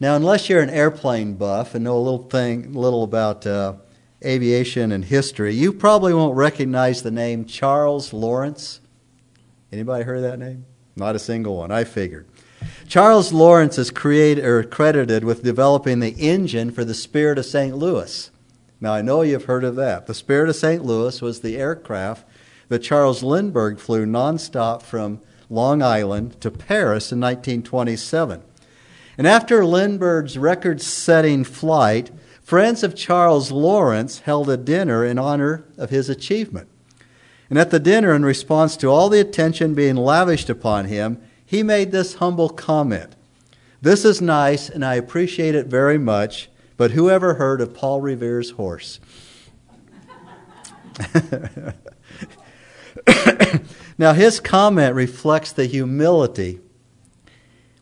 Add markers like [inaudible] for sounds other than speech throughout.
Now, unless you're an airplane buff and know a little thing, little about uh, aviation and history, you probably won't recognize the name Charles Lawrence. Anybody heard that name? Not a single one. I figured. Charles Lawrence is created or credited with developing the engine for the Spirit of St. Louis. Now I know you've heard of that. The Spirit of St. Louis was the aircraft that Charles Lindbergh flew nonstop from Long Island to Paris in 1927. And after Lindbergh's record setting flight, friends of Charles Lawrence held a dinner in honor of his achievement. And at the dinner, in response to all the attention being lavished upon him, he made this humble comment This is nice, and I appreciate it very much, but who ever heard of Paul Revere's horse? [laughs] now, his comment reflects the humility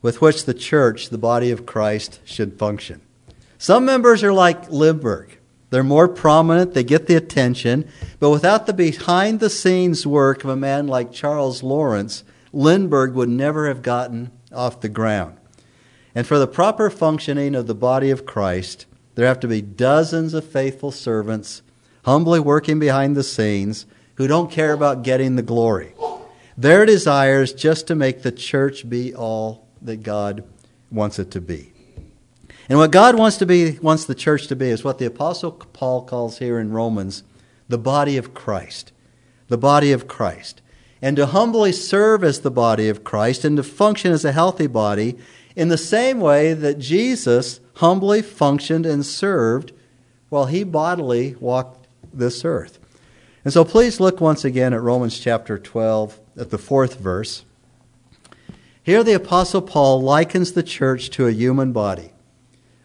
with which the church, the body of Christ, should function. Some members are like Lindbergh. They're more prominent, they get the attention, but without the behind the scenes work of a man like Charles Lawrence, Lindbergh would never have gotten off the ground. And for the proper functioning of the body of Christ, there have to be dozens of faithful servants humbly working behind the scenes who don't care about getting the glory. Their desire is just to make the church be all that God wants it to be. And what God wants to be wants the church to be is what the apostle Paul calls here in Romans the body of Christ. The body of Christ and to humbly serve as the body of Christ and to function as a healthy body in the same way that Jesus humbly functioned and served while he bodily walked this earth. And so please look once again at Romans chapter 12 at the fourth verse. Here the apostle Paul likens the church to a human body.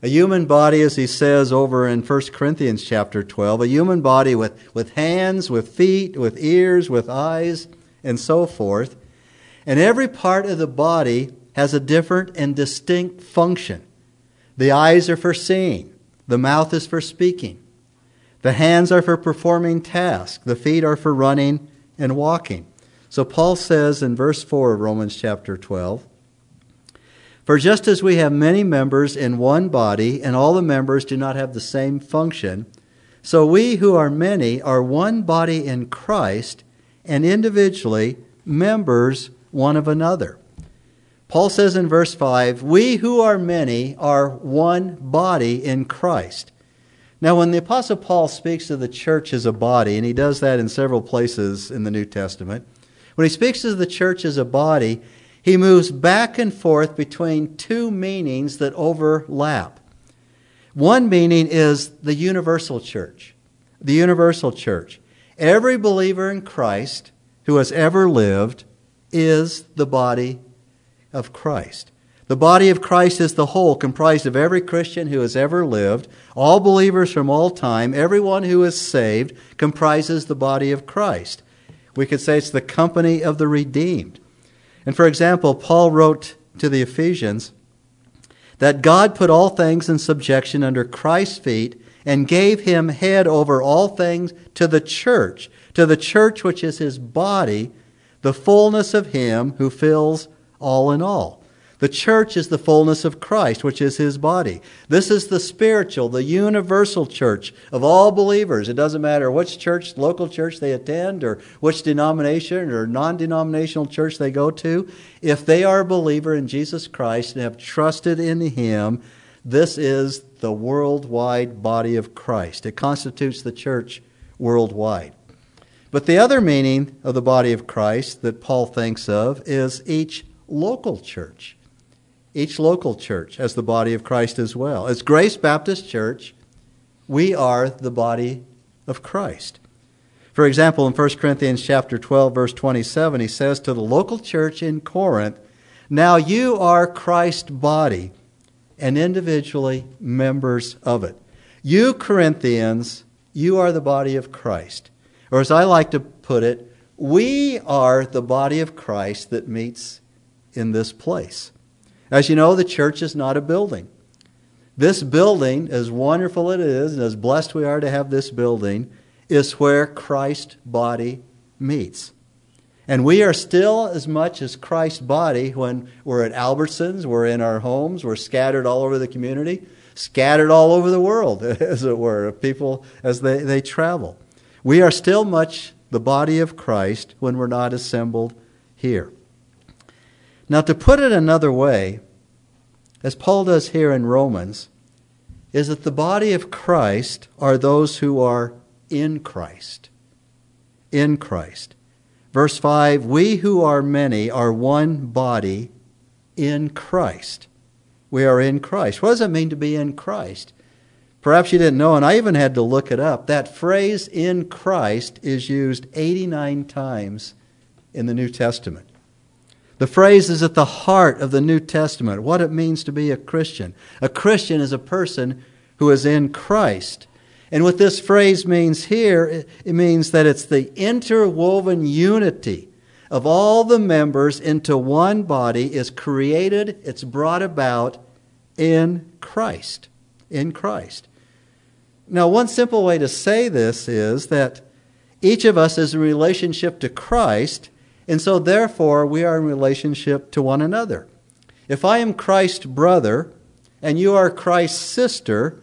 A human body, as he says over in 1 Corinthians chapter 12, a human body with, with hands, with feet, with ears, with eyes, and so forth. And every part of the body has a different and distinct function. The eyes are for seeing, the mouth is for speaking, the hands are for performing tasks, the feet are for running and walking. So Paul says in verse 4 of Romans chapter 12 For just as we have many members in one body, and all the members do not have the same function, so we who are many are one body in Christ and individually members one of another. Paul says in verse 5 We who are many are one body in Christ. Now, when the Apostle Paul speaks of the church as a body, and he does that in several places in the New Testament, when he speaks of the church as a body, he moves back and forth between two meanings that overlap. One meaning is the universal church. The universal church. Every believer in Christ who has ever lived is the body of Christ. The body of Christ is the whole, comprised of every Christian who has ever lived, all believers from all time, everyone who is saved comprises the body of Christ. We could say it's the company of the redeemed. And for example, Paul wrote to the Ephesians that God put all things in subjection under Christ's feet and gave him head over all things to the church, to the church which is his body, the fullness of him who fills all in all. The church is the fullness of Christ, which is his body. This is the spiritual, the universal church of all believers. It doesn't matter which church, local church they attend, or which denomination or non denominational church they go to. If they are a believer in Jesus Christ and have trusted in him, this is the worldwide body of Christ. It constitutes the church worldwide. But the other meaning of the body of Christ that Paul thinks of is each local church. Each local church as the body of Christ as well. As Grace Baptist Church, we are the body of Christ. For example, in 1 Corinthians chapter 12 verse 27, he says to the local church in Corinth, "Now you are Christ's body and individually members of it. You, Corinthians, you are the body of Christ. Or as I like to put it, we are the body of Christ that meets in this place. As you know, the church is not a building. This building, as wonderful it is, and as blessed we are to have this building, is where Christ's body meets. And we are still as much as Christ's body when we're at Albertsons, we're in our homes, we're scattered all over the community, scattered all over the world, [laughs] as it were, people as they, they travel. We are still much the body of Christ when we're not assembled here. Now, to put it another way, as Paul does here in Romans, is that the body of Christ are those who are in Christ. In Christ. Verse 5 We who are many are one body in Christ. We are in Christ. What does it mean to be in Christ? Perhaps you didn't know, and I even had to look it up. That phrase in Christ is used 89 times in the New Testament. The phrase is at the heart of the New Testament, what it means to be a Christian. A Christian is a person who is in Christ. And what this phrase means here, it means that it's the interwoven unity of all the members into one body is created, it's brought about in Christ. In Christ. Now, one simple way to say this is that each of us is in relationship to Christ, and so therefore we are in relationship to one another. If I am Christ's brother and you are Christ's sister,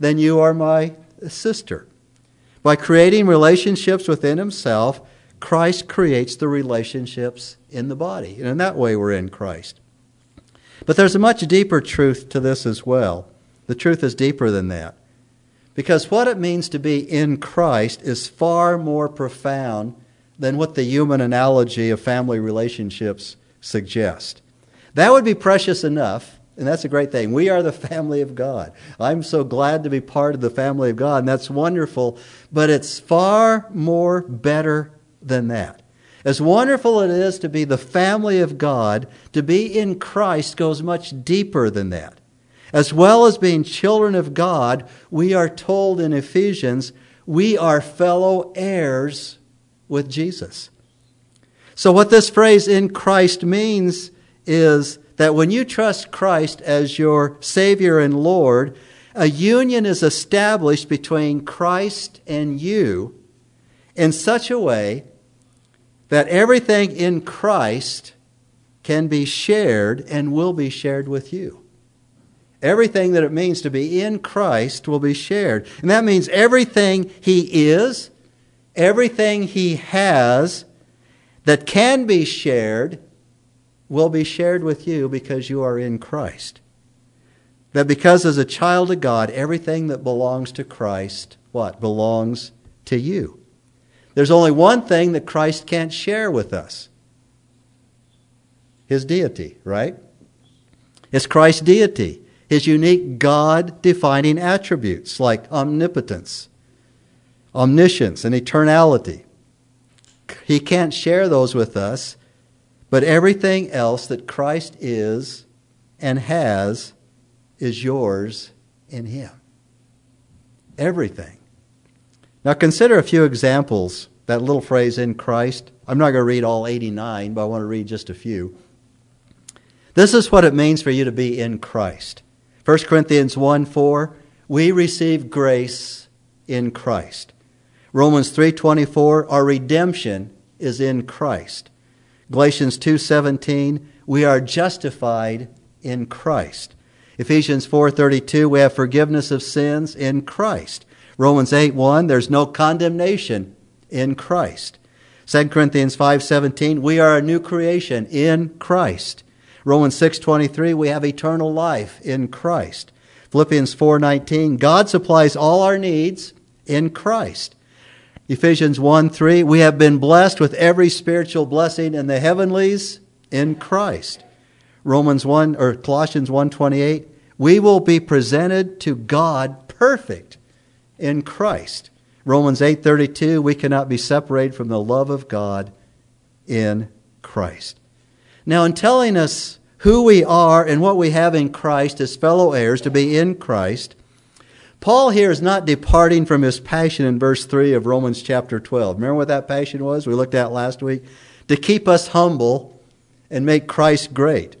then you are my sister. By creating relationships within himself, Christ creates the relationships in the body. And in that way, we're in Christ. But there's a much deeper truth to this as well. The truth is deeper than that. Because what it means to be in Christ is far more profound than what the human analogy of family relationships suggest. That would be precious enough and that's a great thing. We are the family of God. I'm so glad to be part of the family of God, and that's wonderful. But it's far more better than that. As wonderful it is to be the family of God, to be in Christ goes much deeper than that. As well as being children of God, we are told in Ephesians, we are fellow heirs with Jesus. So, what this phrase in Christ means is that when you trust Christ as your Savior and Lord, a union is established between Christ and you in such a way that everything in Christ can be shared and will be shared with you. Everything that it means to be in Christ will be shared. And that means everything He is, everything He has that can be shared will be shared with you because you are in Christ. That because as a child of God, everything that belongs to Christ, what? Belongs to you. There's only one thing that Christ can't share with us his deity, right? It's Christ's deity, his unique God defining attributes like omnipotence, omniscience, and eternality. He can't share those with us but everything else that Christ is and has is yours in Him. Everything. Now consider a few examples. That little phrase in Christ. I'm not going to read all 89, but I want to read just a few. This is what it means for you to be in Christ. 1 Corinthians 1 4, we receive grace in Christ. Romans 3:24, our redemption is in Christ. Galatians 2:17, we are justified in Christ. Ephesians 4:32, we have forgiveness of sins in Christ. Romans 8:1, there's no condemnation in Christ. 2 Corinthians 5:17, we are a new creation in Christ. Romans 6:23, we have eternal life in Christ. Philippians 4:19, God supplies all our needs in Christ. Ephesians 1 3, we have been blessed with every spiritual blessing in the heavenlies in Christ. Romans 1 or Colossians 1:28, we will be presented to God perfect in Christ. Romans 8:32, we cannot be separated from the love of God in Christ. Now in telling us who we are and what we have in Christ as fellow heirs to be in Christ, Paul here is not departing from his passion in verse 3 of Romans chapter 12. Remember what that passion was we looked at last week? To keep us humble and make Christ great.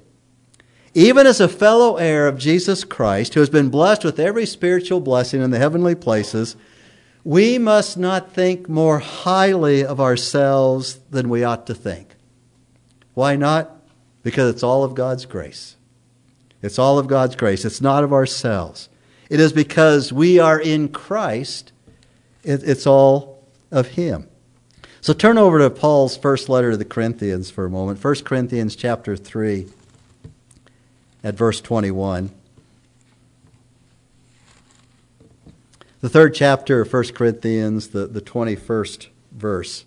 Even as a fellow heir of Jesus Christ, who has been blessed with every spiritual blessing in the heavenly places, we must not think more highly of ourselves than we ought to think. Why not? Because it's all of God's grace. It's all of God's grace. It's not of ourselves. It is because we are in Christ, it's all of Him. So turn over to Paul's first letter to the Corinthians for a moment. 1 Corinthians chapter 3 at verse 21. The third chapter of 1 Corinthians, the, the 21st verse.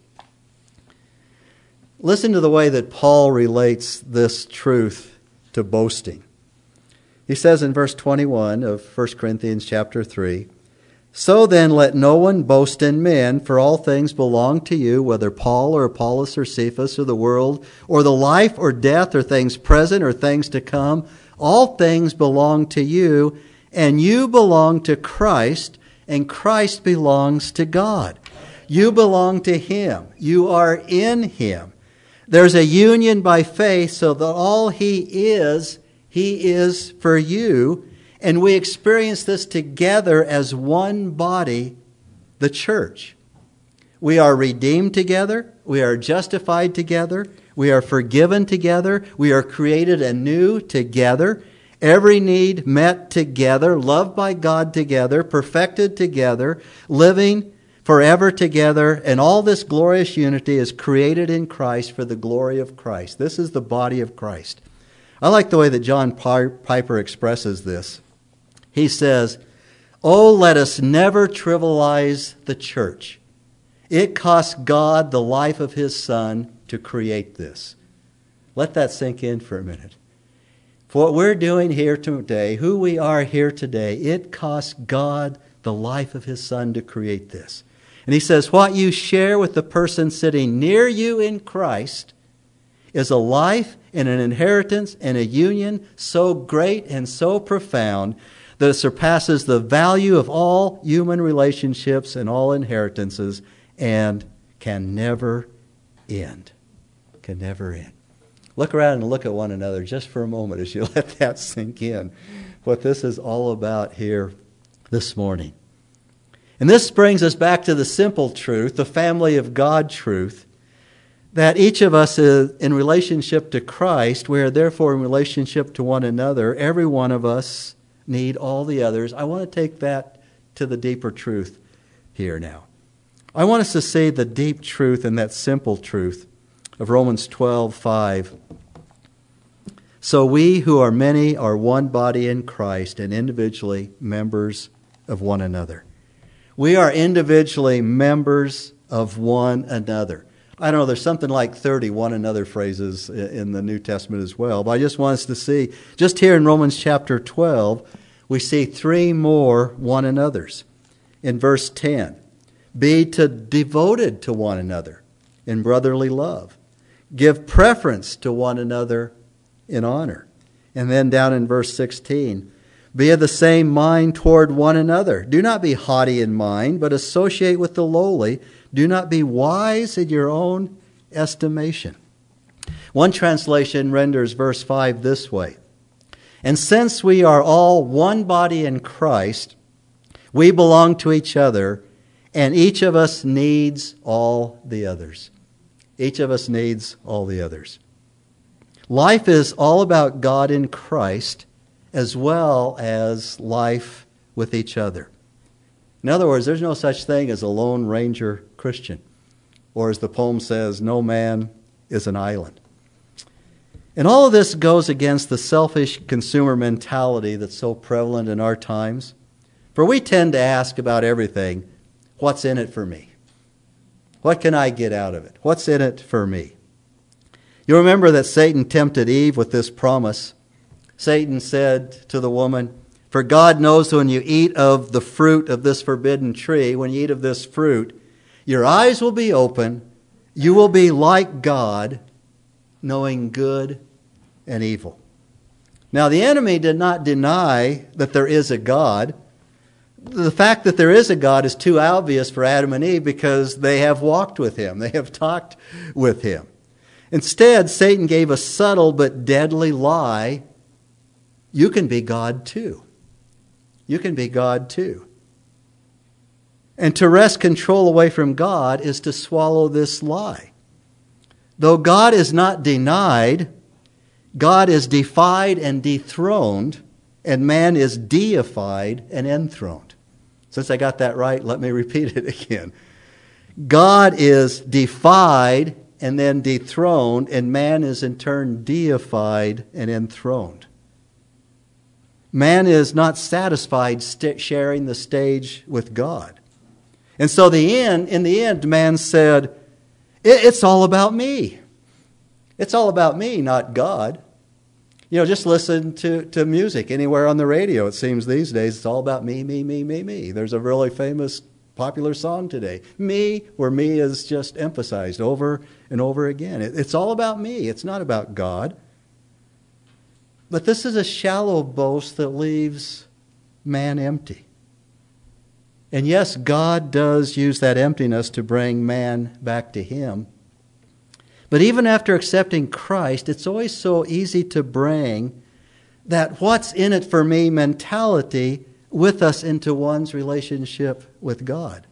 Listen to the way that Paul relates this truth to boasting. He says in verse 21 of 1 Corinthians chapter 3 So then let no one boast in men, for all things belong to you, whether Paul or Apollos or Cephas or the world, or the life or death or things present or things to come. All things belong to you, and you belong to Christ and Christ belongs to God. You belong to Him. You are in Him. There's a union by faith so that all He is, He is for you. And we experience this together as one body, the church. We are redeemed together. We are justified together. We are forgiven together. We are created anew together every need met together, loved by God together, perfected together, living forever together, and all this glorious unity is created in Christ for the glory of Christ. This is the body of Christ. I like the way that John Piper expresses this. He says, Oh, let us never trivialize the church. It cost God the life of his Son to create this. Let that sink in for a minute. For what we're doing here today, who we are here today, it cost God the life of His Son to create this. And He says, What you share with the person sitting near you in Christ is a life and an inheritance and a union so great and so profound that it surpasses the value of all human relationships and all inheritances and can never end. Can never end. Look around and look at one another just for a moment as you [laughs] let that sink in. What this is all about here this morning. And this brings us back to the simple truth, the family of God truth, that each of us is in relationship to Christ. We are therefore in relationship to one another. Every one of us need all the others. I want to take that to the deeper truth here now. I want us to see the deep truth and that simple truth of Romans 12:5. So we who are many are one body in Christ and individually members of one another. We are individually members of one another. I don't know, there's something like 30 one another phrases in the New Testament as well, but I just want us to see, just here in Romans chapter 12, we see three more one another's. In verse 10, be to devoted to one another in brotherly love. Give preference to one another in honor. And then down in verse 16, be of the same mind toward one another. Do not be haughty in mind, but associate with the lowly. Do not be wise in your own estimation. One translation renders verse 5 this way And since we are all one body in Christ, we belong to each other, and each of us needs all the others. Each of us needs all the others. Life is all about God in Christ as well as life with each other. In other words, there's no such thing as a Lone Ranger Christian, or as the poem says, no man is an island. And all of this goes against the selfish consumer mentality that's so prevalent in our times. For we tend to ask about everything what's in it for me? What can I get out of it? What's in it for me? You remember that Satan tempted Eve with this promise. Satan said to the woman, For God knows when you eat of the fruit of this forbidden tree, when you eat of this fruit, your eyes will be open, you will be like God, knowing good and evil. Now, the enemy did not deny that there is a God the fact that there is a God is too obvious for Adam and Eve because they have walked with him, they have talked with him. Instead, Satan gave a subtle but deadly lie you can be God too. You can be God too. And to wrest control away from God is to swallow this lie. Though God is not denied, God is defied and dethroned, and man is deified and enthroned. Since I got that right, let me [laughs] repeat it again. God is defied and then dethroned, and man is in turn deified and enthroned. Man is not satisfied sharing the stage with God. And so the end, in the end, man said, It's all about me. It's all about me, not God. You know, just listen to, to music anywhere on the radio. It seems these days it's all about me, me, me, me, me. There's a really famous popular song today. Me, where me is just emphasized over and over again. It, it's all about me, it's not about God. But this is a shallow boast that leaves man empty. And yes, God does use that emptiness to bring man back to Him. But even after accepting Christ, it's always so easy to bring that what's in it for me mentality with us into one's relationship with God.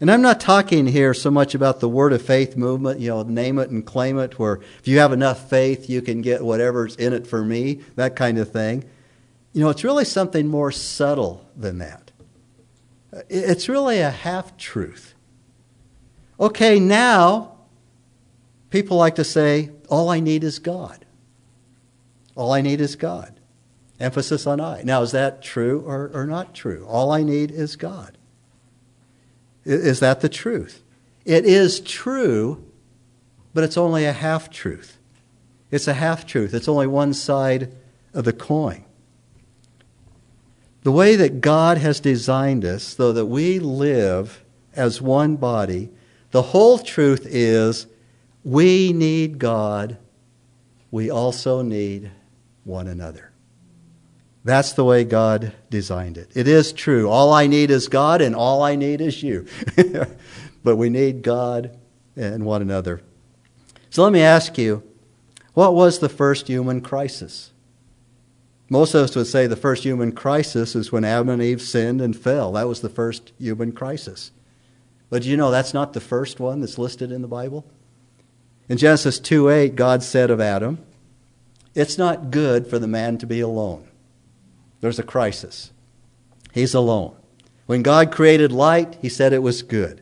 And I'm not talking here so much about the word of faith movement, you know, name it and claim it, where if you have enough faith, you can get whatever's in it for me, that kind of thing. You know, it's really something more subtle than that. It's really a half truth. Okay, now people like to say, all I need is God. All I need is God. Emphasis on I. Now, is that true or, or not true? All I need is God. Is that the truth? It is true, but it's only a half truth. It's a half truth. It's only one side of the coin. The way that God has designed us, so that we live as one body, the whole truth is we need God. We also need one another. That's the way God designed it. It is true. All I need is God, and all I need is you. [laughs] but we need God and one another. So let me ask you what was the first human crisis? Most of us would say the first human crisis is when Adam and Eve sinned and fell. That was the first human crisis. But you know that's not the first one that's listed in the Bible? In Genesis 2 8, God said of Adam, It's not good for the man to be alone there's a crisis. He's alone. When God created light, he said it was good.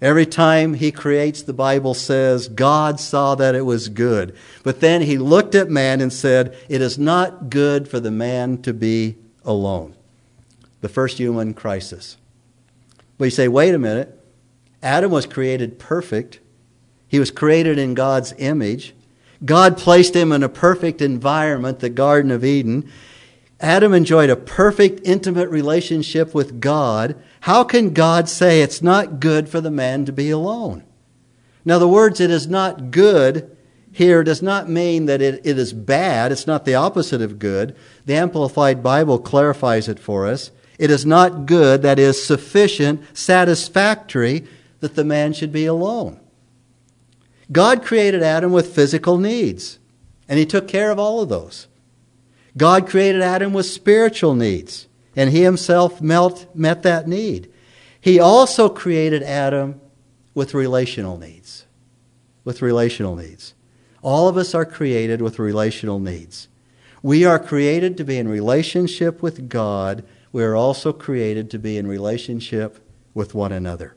Every time he creates, the Bible says, God saw that it was good. But then he looked at man and said, It is not good for the man to be alone. The first human crisis. But you say, wait a minute. Adam was created perfect. He was created in God's image. God placed him in a perfect environment, the Garden of Eden. Adam enjoyed a perfect, intimate relationship with God. How can God say it's not good for the man to be alone? Now, the words it is not good here does not mean that it, it is bad. It's not the opposite of good. The Amplified Bible clarifies it for us. It is not good, that is sufficient, satisfactory, that the man should be alone. God created Adam with physical needs, and he took care of all of those. God created Adam with spiritual needs, and he himself met, met that need. He also created Adam with relational needs. With relational needs. All of us are created with relational needs. We are created to be in relationship with God. We are also created to be in relationship with one another.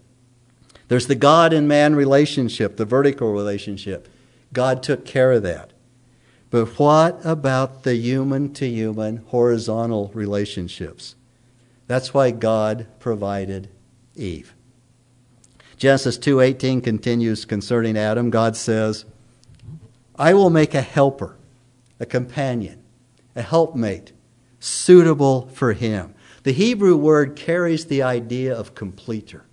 There's the God and man relationship, the vertical relationship. God took care of that. But what about the human to human horizontal relationships? That's why God provided Eve. Genesis 2:18 continues concerning Adam. God says, "I will make a helper, a companion, a helpmate suitable for him." The Hebrew word carries the idea of completer.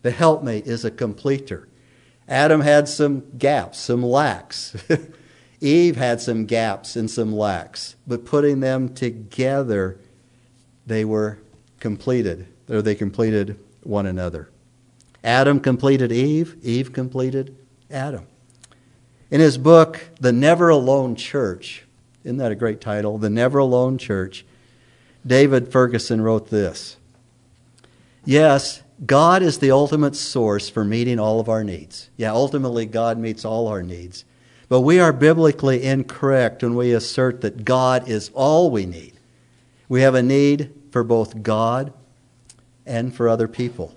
The helpmate is a completer. Adam had some gaps, some lacks. [laughs] Eve had some gaps and some lacks, but putting them together, they were completed, or they completed one another. Adam completed Eve, Eve completed Adam. In his book, The Never Alone Church, isn't that a great title? The Never Alone Church, David Ferguson wrote this Yes, God is the ultimate source for meeting all of our needs. Yeah, ultimately, God meets all our needs. But we are biblically incorrect when we assert that God is all we need. We have a need for both God and for other people.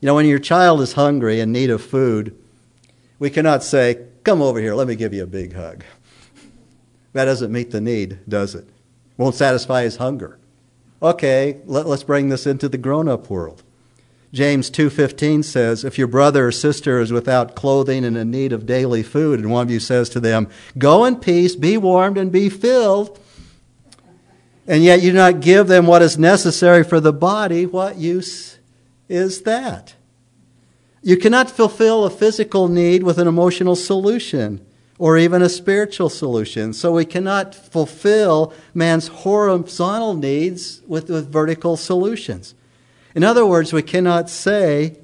You know, when your child is hungry and need of food, we cannot say, Come over here, let me give you a big hug. That doesn't meet the need, does it? Won't satisfy his hunger. Okay, let, us bring this into the grown-up world. James 2:15 says, "If your brother or sister is without clothing and in need of daily food, and one of you says to them, "Go in peace, be warmed and be filled," and yet you do not give them what is necessary for the body, what use is that? You cannot fulfill a physical need with an emotional solution or even a spiritual solution. So we cannot fulfill man's horizontal needs with, with vertical solutions. In other words, we cannot say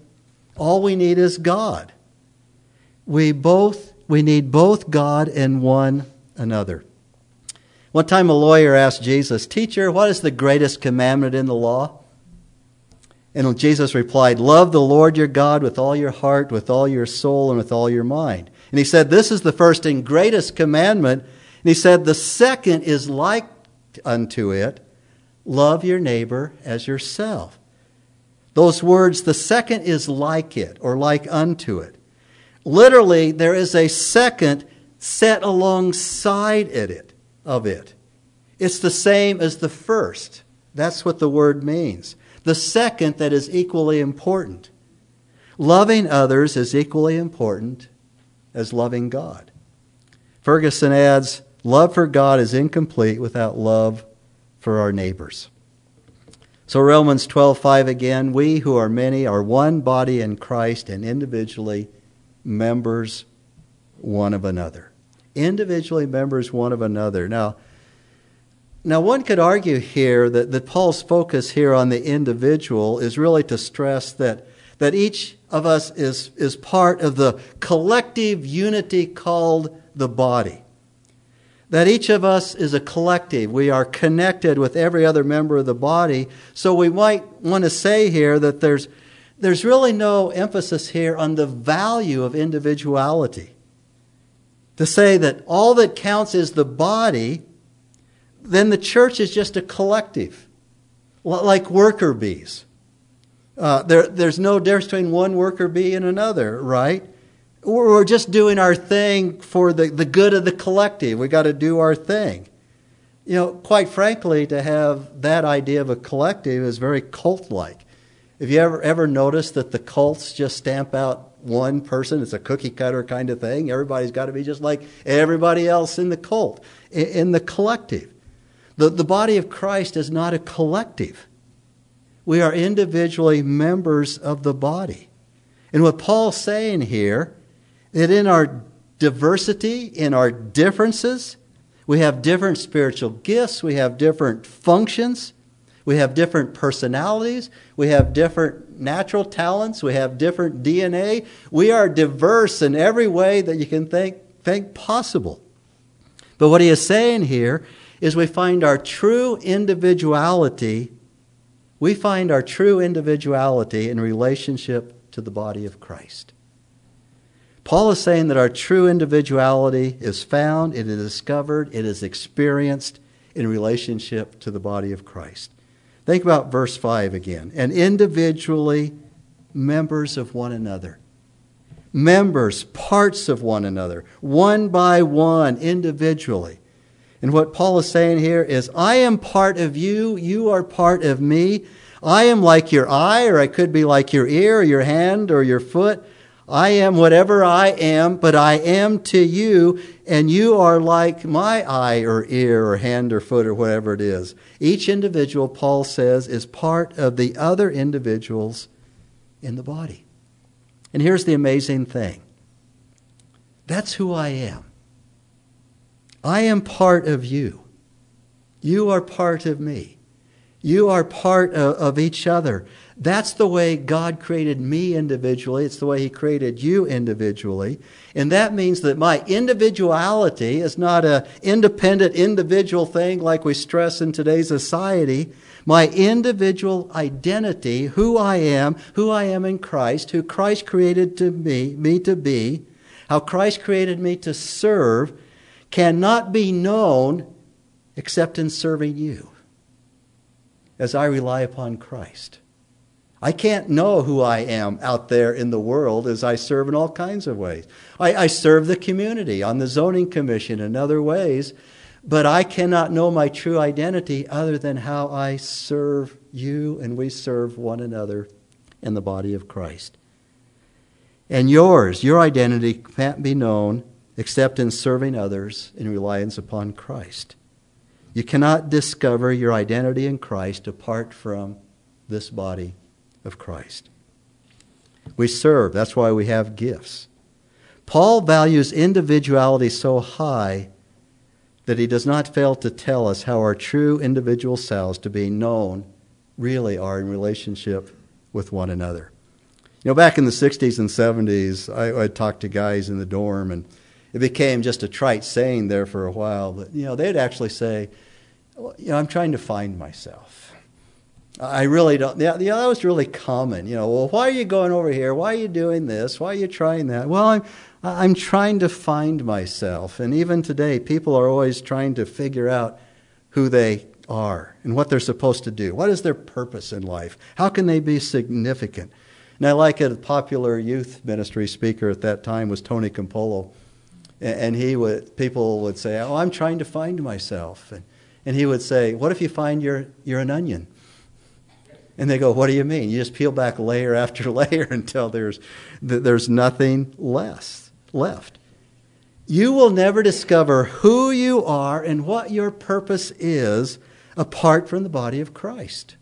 all we need is God. We both we need both God and one another. One time a lawyer asked Jesus, "Teacher, what is the greatest commandment in the law?" And Jesus replied, Love the Lord your God with all your heart, with all your soul, and with all your mind. And he said, This is the first and greatest commandment. And he said, The second is like unto it love your neighbor as yourself. Those words, the second is like it or like unto it. Literally, there is a second set alongside it of it. It's the same as the first. That's what the word means. The second that is equally important. Loving others is equally important as loving God. Ferguson adds, love for God is incomplete without love for our neighbors. So Romans 12:5 again, we who are many are one body in Christ and individually members one of another. Individually members one of another. Now, now, one could argue here that, that Paul's focus here on the individual is really to stress that, that each of us is, is part of the collective unity called the body. That each of us is a collective. We are connected with every other member of the body. So we might want to say here that there's, there's really no emphasis here on the value of individuality. To say that all that counts is the body then the church is just a collective, like worker bees. Uh, there, there's no difference between one worker bee and another, right? We're just doing our thing for the, the good of the collective. We've got to do our thing. You know, quite frankly, to have that idea of a collective is very cult like. Have you ever, ever noticed that the cults just stamp out one person? It's a cookie cutter kind of thing. Everybody's got to be just like everybody else in the cult, in, in the collective. The, the body of Christ is not a collective. We are individually members of the body. And what Paul's saying here, that in our diversity, in our differences, we have different spiritual gifts, we have different functions, we have different personalities, we have different natural talents, we have different DNA. We are diverse in every way that you can think, think possible. But what he is saying here is we find our true individuality. We find our true individuality in relationship to the body of Christ. Paul is saying that our true individuality is found, it is discovered, it is experienced in relationship to the body of Christ. Think about verse 5 again. And individually, members of one another. Members, parts of one another, one by one, individually. And what Paul is saying here is, I am part of you, you are part of me. I am like your eye, or I could be like your ear, or your hand, or your foot. I am whatever I am, but I am to you, and you are like my eye, or ear, or hand, or foot, or whatever it is. Each individual, Paul says, is part of the other individuals in the body. And here's the amazing thing that's who I am. I am part of you. You are part of me. You are part of, of each other. That's the way God created me individually. It's the way He created you individually. And that means that my individuality is not an independent individual thing like we stress in today's society. My individual identity, who I am, who I am in Christ, who Christ created to me, me to be, how Christ created me to serve, cannot be known except in serving you as I rely upon Christ. I can't know who I am out there in the world as I serve in all kinds of ways. I, I, serve the community on the zoning commission in other ways, but I cannot know my true identity other than how I serve you and we serve one another in the body of Christ. And yours, your identity can't be known except in serving others in reliance upon Christ. You cannot discover your identity in Christ apart from this body of Christ. We serve, that's why we have gifts. Paul values individuality so high that he does not fail to tell us how our true individual selves to be known really are in relationship with one another. You know, back in the 60s and 70s, I, would talk to guys in the dorm, and it became just a trite saying there for a while. But, you know, they'd actually say, well, you know, I'm trying to find myself. I really don't. Yeah, yeah, that was really common. You know, well, why are you going over here? Why are you doing this? Why are you trying that? Well, I'm, I'm trying to find myself. And even today, people are always trying to figure out who they are and what they're supposed to do. What is their purpose in life? How can they be significant? And I like it. A popular youth ministry speaker at that time was Tony Campolo, and he would people would say, "Oh, I'm trying to find myself," and, and he would say, "What if you find you're you're an onion?" And they go, What do you mean? You just peel back layer after [laughs] layer until there's, there's nothing less left. You will never discover who you are and what your purpose is apart from the body of Christ,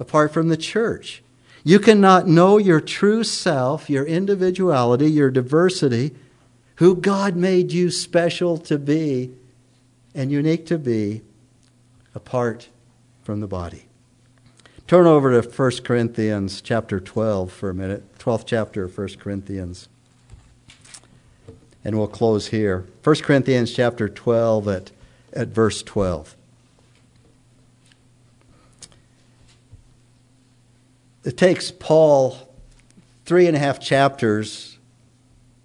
apart from the church. You cannot know your true self, your individuality, your diversity, who God made you special to be and unique to be apart from the body. Turn over to 1 Corinthians chapter 12 for a minute, 12th chapter of 1 Corinthians. And we'll close here. 1 Corinthians chapter 12 at, at verse 12. It takes Paul three and a half chapters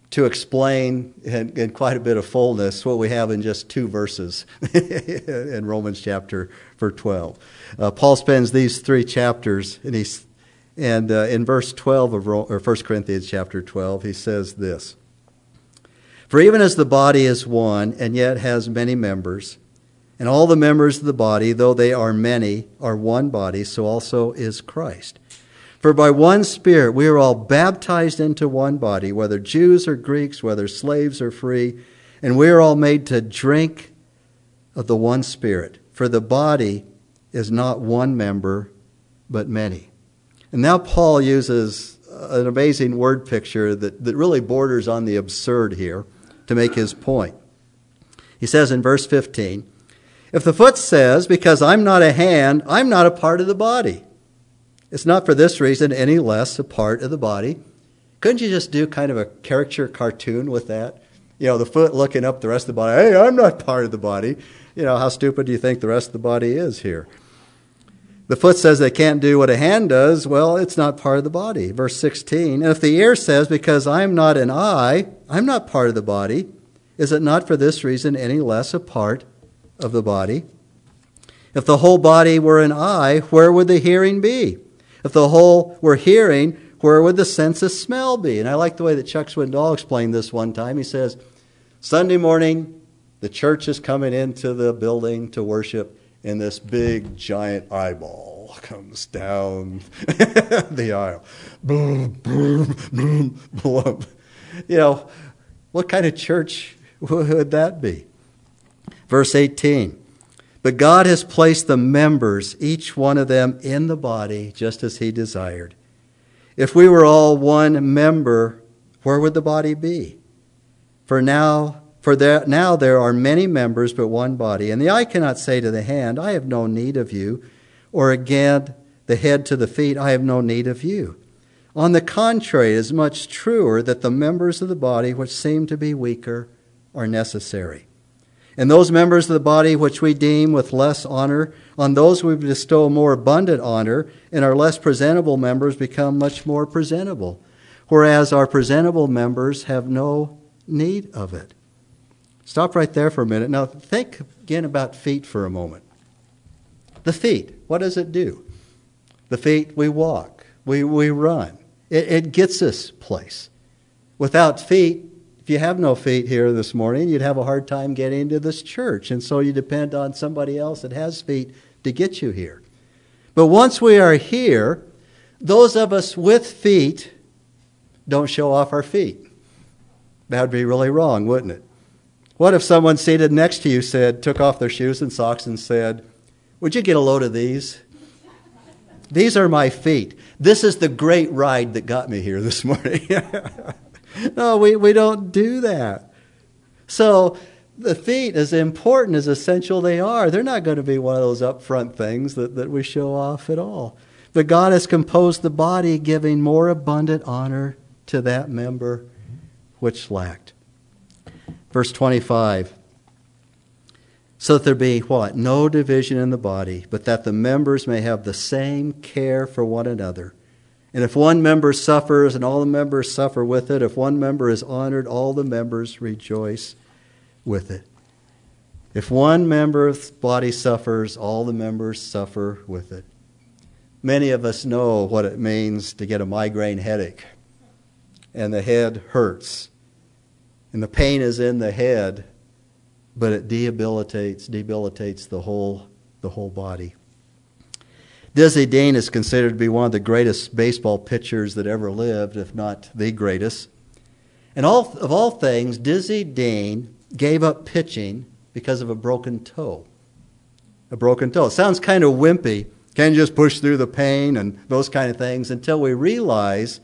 to explain in, in, quite a bit of fullness what we have in just two verses [laughs] in Romans chapter for 12. Uh, Paul spends these three chapters, and, he's, and uh, in verse 12 of or 1 Corinthians chapter 12, he says this For even as the body is one and yet has many members, and all the members of the body, though they are many, are one body, so also is Christ. For by one Spirit we are all baptized into one body, whether Jews or Greeks, whether slaves or free, and we are all made to drink of the one Spirit. For the body is not one member, but many. And now Paul uses an amazing word picture that, that really borders on the absurd here to make his point. He says in verse 15, If the foot says, Because I'm not a hand, I'm not a part of the body, it's not for this reason any less a part of the body. Couldn't you just do kind of a caricature cartoon with that? You know, the foot looking up the rest of the body. Hey, I'm not part of the body you know, how stupid do you think the rest of the body is here? The foot says they can't do what a hand does. Well, it's not part of the body. Verse 16. And if the ear says, Because I'm not an eye, I'm not part of the body, is it not for this reason any less a part of the body? If the whole body were an eye, where would the hearing be? If the whole were hearing, where would the sense of smell be? And I like the way that Chuck Swindoll explained this one time. He says, Sunday morning, the church is coming into the building to worship, and this big giant eyeball comes down [laughs] the aisle. Boom, boom, boom, boom. You know, what kind of church would that be? Verse 18. But God has placed the members, each one of them, in the body just as He desired. If we were all one member, where would the body be? For now, for there, now there are many members, but one body. And the eye cannot say to the hand, I have no need of you, Or again, the head to the feet, I have no need of you. On the contrary, it is much truer that the members of the body which seem to be weaker are necessary. And those members of the body which we deem with less honor, on those we bestow more abundant honor, and our less presentable members become much more presentable, whereas our presentable members have no need of it. Stop right there for a minute. Now, think again about feet for a moment. The feet, what does it do? The feet, we walk, we, we run. It, it gets us place. Without feet, if you have no feet here this morning, you'd have a hard time getting into this church. And so you depend on somebody else that has feet to get you here. But once we are here, those of us with feet don't show off our feet. That would be really wrong, wouldn't it? What if someone seated next to you said, took off their shoes and socks and said, Would you get a load of these? These are my feet. This is the great ride that got me here this morning. [laughs] [laughs] no, we, we don't do that. So the feet, as important, as essential they are, they're not going to be one of those upfront things that, that we show off at all. But God has composed the body, giving more abundant honor to that member which lacked. Verse 25 so that there be what? No division in the body, but that the members may have the same care for one another. And if one member suffers and all the members suffer with it, if one member is honored, all the members rejoice with it. If one member of body suffers, all the members suffer with it. Many of us know what it means to get a migraine headache, and the head hurts, and the pain is in the head but it debilitates debilitates the whole the whole body. Dizzy Dean is considered to be one of the greatest baseball pitchers that ever lived, if not the greatest. And all, of all things, Dizzy Dean gave up pitching because of a broken toe. A broken toe. It sounds kind of wimpy. Can you just push through the pain and those kind of things until we realize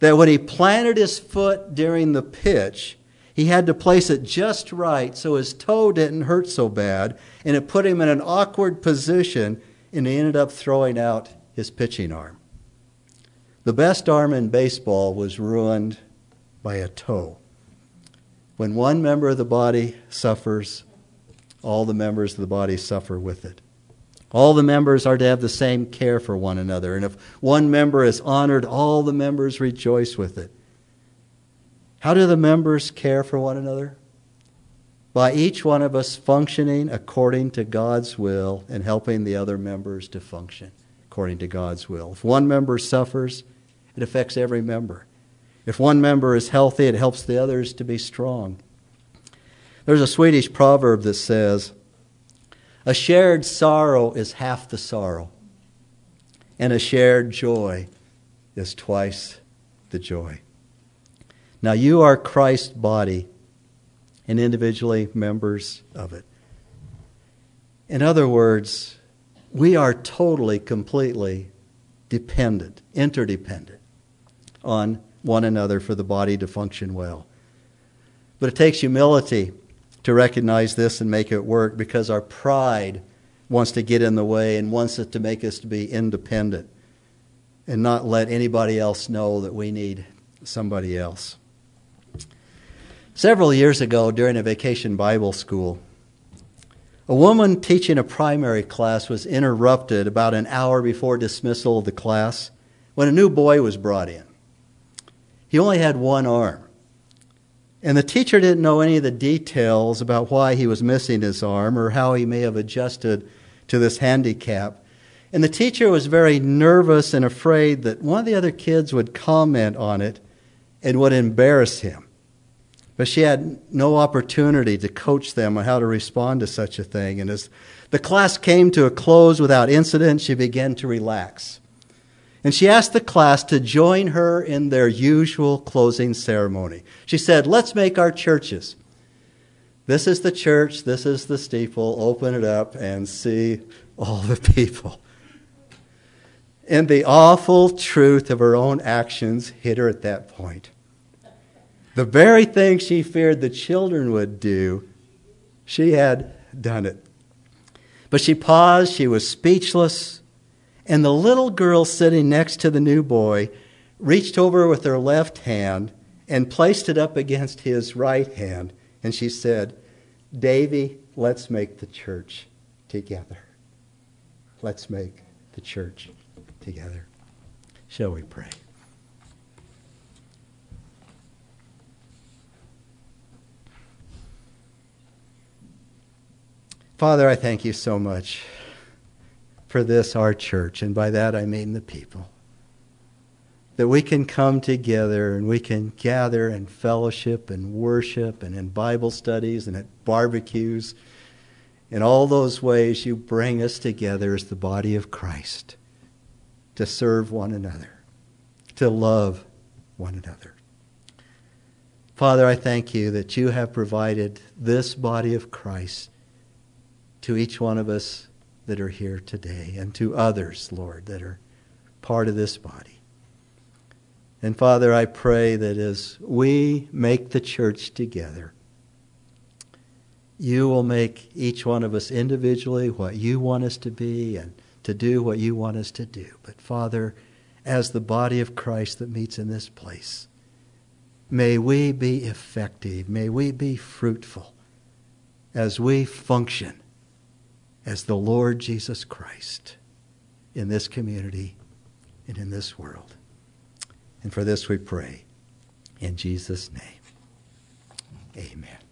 that when he planted his foot during the pitch, he had to place it just right so his toe didn't hurt so bad, and it put him in an awkward position, and he ended up throwing out his pitching arm. The best arm in baseball was ruined by a toe. When one member of the body suffers, all the members of the body suffer with it. All the members are to have the same care for one another, and if one member is honored, all the members rejoice with it. How do the members care for one another? By each one of us functioning according to God's will and helping the other members to function according to God's will. If one member suffers, it affects every member. If one member is healthy, it helps the others to be strong. There's a Swedish proverb that says, A shared sorrow is half the sorrow, and a shared joy is twice the joy. Now you are Christ's body and individually members of it. In other words, we are totally, completely dependent, interdependent on one another for the body to function well. But it takes humility to recognize this and make it work because our pride wants to get in the way and wants it to make us to be independent and not let anybody else know that we need somebody else. Several years ago, during a vacation Bible school, a woman teaching a primary class was interrupted about an hour before dismissal of the class when a new boy was brought in. He only had one arm. And the teacher didn't know any of the details about why he was missing his arm or how he may have adjusted to this handicap. And the teacher was very nervous and afraid that one of the other kids would comment on it and would embarrass him. But she had no opportunity to coach them on how to respond to such a thing. And as the class came to a close without incident, she began to relax. And she asked the class to join her in their usual closing ceremony. She said, Let's make our churches. This is the church, this is the steeple. Open it up and see all the people. And the awful truth of her own actions hit her at that point. The very thing she feared the children would do, she had done it. But she paused, she was speechless, And the little girl sitting next to the new boy reached over with her left hand and placed it up against his right hand. And she said, Davy, let's make the church together. Let's make the church together. Shall we pray? Father, I thank you so much for this, our church, and by that I mean the people. That we can come together and we can gather and fellowship and worship and in Bible studies and at barbecues. In all those ways, you bring us together as the body of Christ to serve one another, to love one another. Father, I thank you that you have provided this body of Christ to each one of us that are here today and to others, Lord, that are part of this body. And Father, I pray that as we make the church together, you will make each one of us individually what you want us to be and to do what you want us to do. But Father, as the body of Christ that meets in this place, may we be effective, may we be fruitful as we function as the Lord Jesus Christ in this community and in this world. And for this we pray. In Jesus' name, amen.